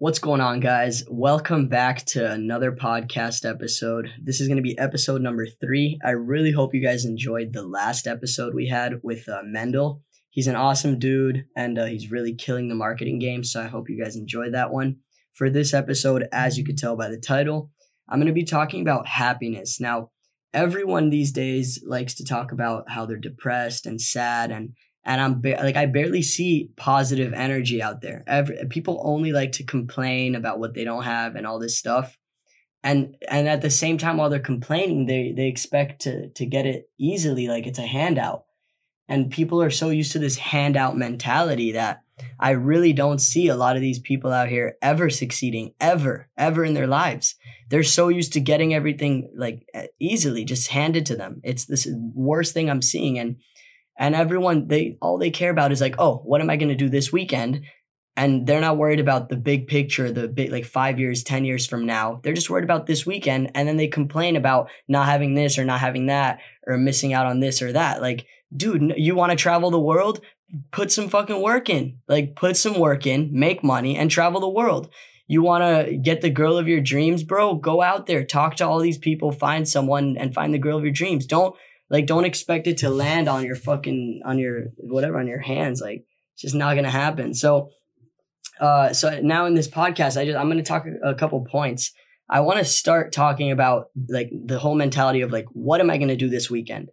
What's going on, guys? Welcome back to another podcast episode. This is going to be episode number three. I really hope you guys enjoyed the last episode we had with uh, Mendel. He's an awesome dude and uh, he's really killing the marketing game. So I hope you guys enjoyed that one. For this episode, as you could tell by the title, I'm going to be talking about happiness. Now, everyone these days likes to talk about how they're depressed and sad and and I'm ba- like I barely see positive energy out there. Every, people only like to complain about what they don't have and all this stuff. And and at the same time while they're complaining, they they expect to to get it easily like it's a handout. And people are so used to this handout mentality that I really don't see a lot of these people out here ever succeeding ever ever in their lives. They're so used to getting everything like easily just handed to them. It's this worst thing I'm seeing and and everyone they all they care about is like oh what am i going to do this weekend? And they're not worried about the big picture the big like five years ten years from now. They're just worried about this weekend and then they complain about not having this or not having that or missing out on this or that. Like dude you want to travel the world? Put some fucking work in. Like put some work in make money and travel the world. You want to get the girl of your dreams? Bro go out there. Talk to all these people. Find someone and find the girl of your dreams. Don't like, don't expect it to land on your fucking on your whatever on your hands. Like, it's just not gonna happen. So, uh, so now in this podcast, I just I'm gonna talk a, couple points. I want to start talking about like the whole mentality of like, what am I gonna do this weekend?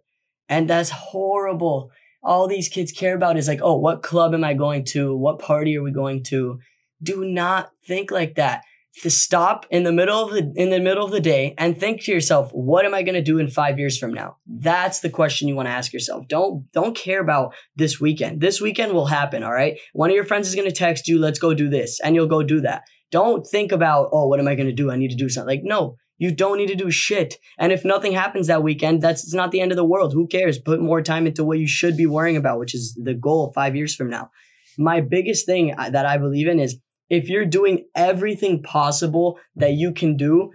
And that's horrible. All these kids care about is like, oh, what club am I going to? What party are we going to? Do not think like that to stop in the middle of the in the middle of the day and think to yourself what am i going to do in 5 years from now? That's the question you want to ask yourself. Don't don't care about this weekend. This weekend will happen all right? One of your friends is going to text you let's go do this and you'll go do that. Don't think about oh what am i going to do? I need to do something. Like no you don't need to do shit. And if nothing happens that weekend that's it's not the end of the world. Who cares? Put more time into what you should be worrying about which is the goal 5 years from now. My biggest thing uh, that i believe in is if you're doing everything possible that you can do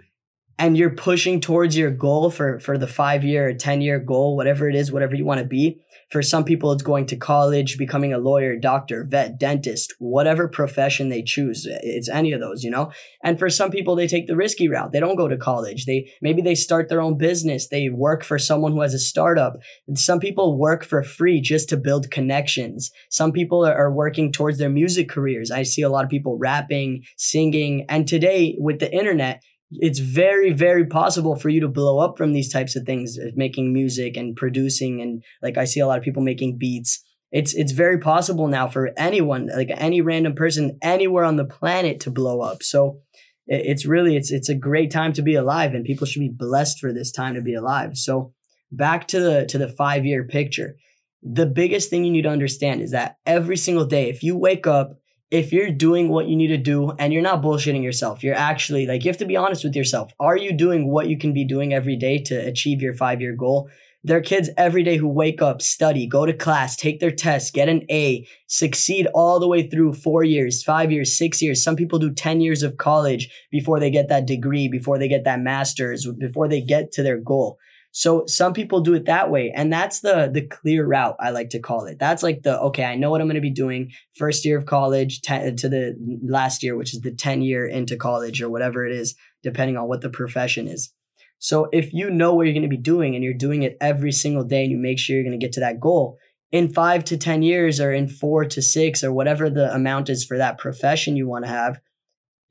and you're pushing towards your goal for for the 5 year or 10 year goal whatever it is whatever you want to be. For some people it's going to college becoming a lawyer doctor vet dentist whatever profession they choose it's any of those you know? And for some people they take the risky route. They don't go to college. They maybe they start their own business. They work for someone who has a startup. And some people work for free just to build connections. Some people are, are working towards their music careers. I see a lot of people rapping singing. And today with the internet it's very very possible for you to blow up from these types of things uh, making music and producing and like i see a lot of people making beats. It's it's very possible now for anyone like any random person anywhere on the planet to blow up. So it's really it's it's a great time to be alive and people should be blessed for this time to be alive. So back to the to the 5 year picture. The biggest thing you need to understand is that every single day if you wake up if you're doing what you need to do and you're not bullshitting yourself, you're actually like, you have to be honest with yourself. Are you doing what you can be doing every day to achieve your five year goal? There are kids every day who wake up, study, go to class, take their tests, get an A, succeed all the way through four years, five years, six years. Some people do 10 years of college before they get that degree, before they get that master's, before they get to their goal. So some people do it that way. And that's the the clear route, I like to call it. That's like the okay, I know what I'm going to be doing first year of college ten, to the last year, which is the 10 year into college or whatever it is, depending on what the profession is. So if you know what you're going to be doing and you're doing it every single day and you make sure you're going to get to that goal, in five to 10 years or in four to six or whatever the amount is for that profession you want to have,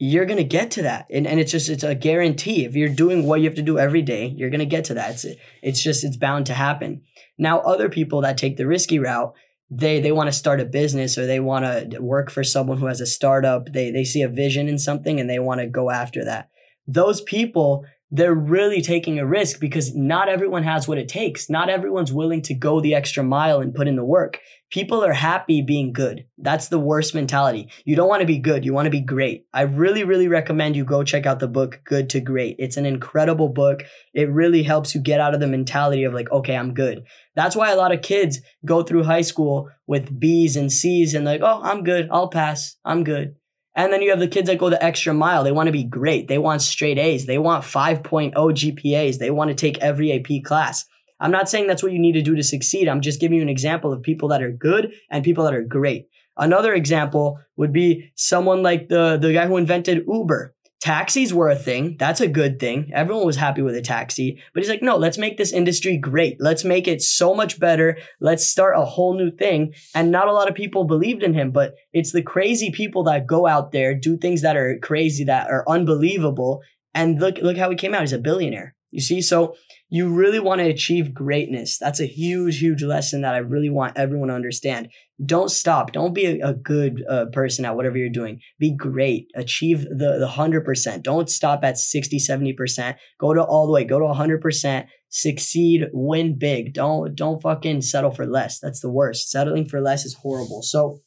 you're to get to that. And, and it's just it's a guarantee. If you're doing what you have to do every day you're to get to that. It's, it's just it's bound to happen. Now other people that take the risky route they they want to start a business or they want to work for someone who has a startup. They they see a vision in something and they want to go after that. Those people they're really taking a risk because not everyone has what it takes. Not everyone's willing to go the extra mile and put in the work. People are happy being good. That's the worst mentality. You don't want to be good. You want to be great. I really, really recommend you go check out the book Good to Great. It's an incredible book. It really helps you get out of the mentality of like, okay, I'm good. That's why a lot of kids go through high school with B's and C's and like, oh, I'm good. I'll pass. I'm good. And then you have the kids that go the extra mile. They want to be great. They want straight A's. They want 5.0 GPAs. They want to take every AP class. I'm not saying that's what you need to do to succeed. I'm just giving you an example of people that are good and people that are great. Another example would be someone like the, the guy who invented Uber. Taxis were a thing. That's a good thing. Everyone was happy with a taxi. But he's like, no, let's make this industry great. Let's make it so much better. Let's start a whole new thing. And not a lot of people believed in him, but it's the crazy people that go out there, do things that are crazy, that are unbelievable. And look, look how he came out. He's a billionaire. You see? So you really want to achieve greatness. That's a huge, huge lesson that I really want everyone to understand. Don't stop. Don't be a, a good uh, person at whatever you're doing. Be great. Achieve the, the 100%. Don't stop at 60, 70%. Go to all the way. Go to 100%. Succeed. Win big. Don't, don't fucking settle for less. That's the worst. Settling for less is horrible. So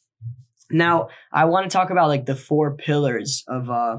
now I want to talk about like the four pillars of, uh,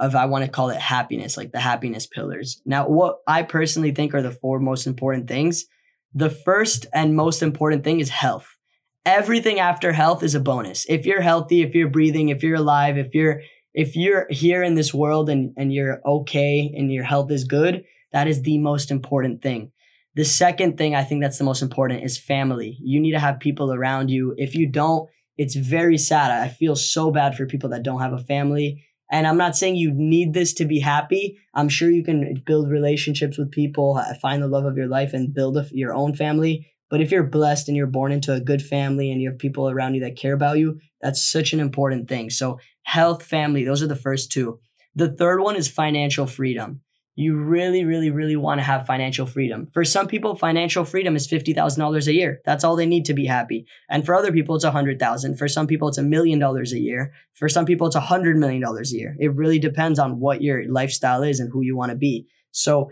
of I want to call it happiness, like the happiness pillars. Now, what I personally think are the four most important things. The first and most important thing is health. Everything after health is a bonus. If you're healthy, if you're breathing, if you're alive, if you're if you're here in this world and, and you're okay and your health is good, that is the most important thing. The second thing I think that's the most important is family. You need to have people around you. If you don't, it's very sad. I feel so bad for people that don't have a family and I'm not saying you need this to be happy. I'm sure you can build relationships with people, uh, find the love of your life, and build a, your own family. But if you're blessed and you're born into a good family and you have people around you that care about you, that's such an important thing. So, health, family, those are the first two. The third one is financial freedom you really, really, really want to have financial freedom. For some people, financial freedom is $50,000 a year. That's all they need to be happy. And for other people, it's 100,000. For some people, it's a million dollars a year. For some people, it's a hundred million dollars a year. It really depends on what your lifestyle is and who you want to be. So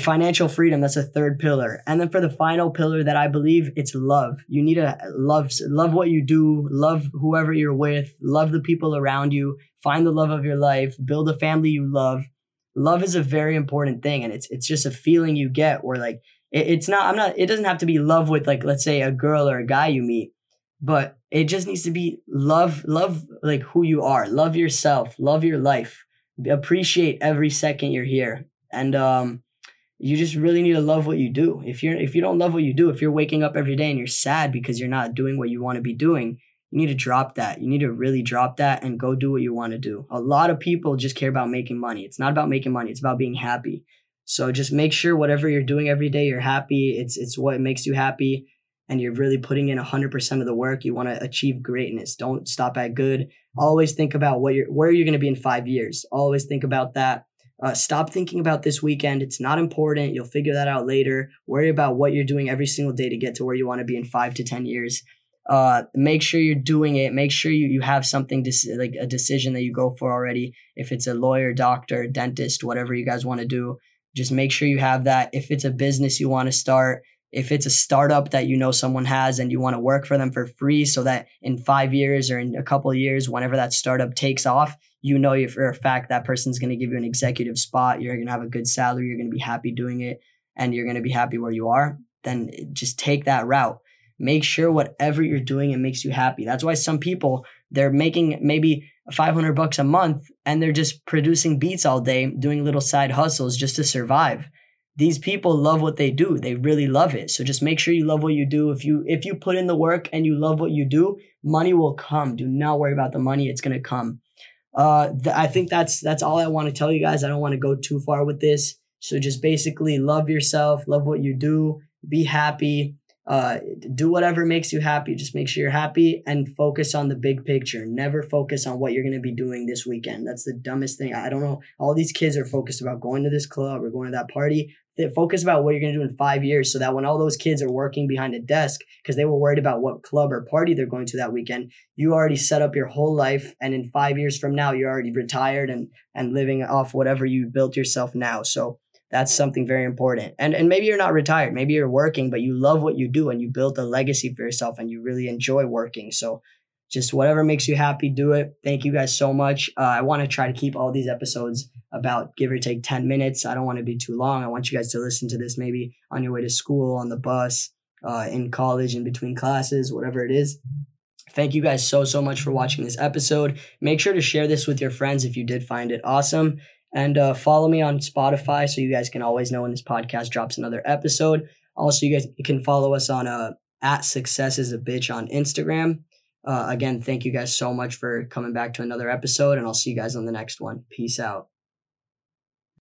financial freedom, that's a third pillar. And then for the final pillar that I believe, it's love. You need to uh, love, love what you do, love whoever you're with, love the people around you, find the love of your life, build a family you love love is a very important thing and it's it's just a feeling you get where like it, it's not i'm not it doesn't have to be love with like let's say a girl or a guy you meet but it just needs to be love love like who you are. Love yourself. Love your life. Appreciate every second you're here. And um you just really need to love what you do. If you're if you don't love what you do if you're waking up every day and you're sad because you're not doing what you want to be doing you need to drop that. You need to really drop that and go do what you want to do. A lot of people just care about making money. It's not about making money, it's about being happy. So just make sure whatever you're doing every day, you're happy. It's it's what makes you happy and you're really putting in 100% of the work. You want to achieve greatness. Don't stop at good. Always think about what you're where you're going to be in 5 years. Always think about that. Uh, stop thinking about this weekend. It's not important. You'll figure that out later. Worry about what you're doing every single day to get to where you want to be in five to 10 years uh, make sure you're doing it. Make sure you, you have something to like a decision that you go for already. If it's a lawyer, doctor, dentist, whatever you guys want to do, just make sure you have that. If it's a business you want to start, if it's a startup that you know someone has and you want to work for them for free so that in five years or in a couple years, whenever that startup takes off, you know for a fact that person's going to give you an executive spot. You're going to have a good salary. You're going to be happy doing it and you're going to be happy where you are. Then just take that route Make sure whatever you're doing it makes you happy. That's why some people they're making maybe 500 bucks a month and they're just producing beats all day, doing little side hustles just to survive. These people love what they do. They really love it. So just make sure you love what you do. If you if you put in the work and you love what you do, money will come. Do not worry about the money. It's going to come. Uh, th- I think that's that's all I want to tell you guys. I don't want to go too far with this. So just basically love yourself, love what you do, be happy, uh, do whatever makes you happy. Just make sure you're happy and focus on the big picture. Never focus on what you're going to be doing this weekend. That's the dumbest thing. I don't know. All these kids are focused about going to this club or going to that party. They focus about what you're going to do in five years so that when all those kids are working behind a desk because they were worried about what club or party they're going to that weekend, you already set up your whole life. And in five years from now, you're already retired and, and living off whatever you built yourself now. So that's something very important. And and maybe you're not retired, maybe you're working, but you love what you do and you build a legacy for yourself and you really enjoy working. So just whatever makes you happy, do it. Thank you guys so much. Uh, I want to try to keep all these episodes about give or take 10 minutes. I don't want to be too long. I want you guys to listen to this maybe on your way to school, on the bus, uh, in college, in between classes, whatever it is. Thank you guys so, so much for watching this episode. Make sure to share this with your friends if you did find it awesome. And uh, follow me on Spotify so you guys can always know when this podcast drops another episode. Also, you guys can follow us on uh, at Success is a Bitch on Instagram. Uh, again, thank you guys so much for coming back to another episode, and I'll see you guys on the next one. Peace out.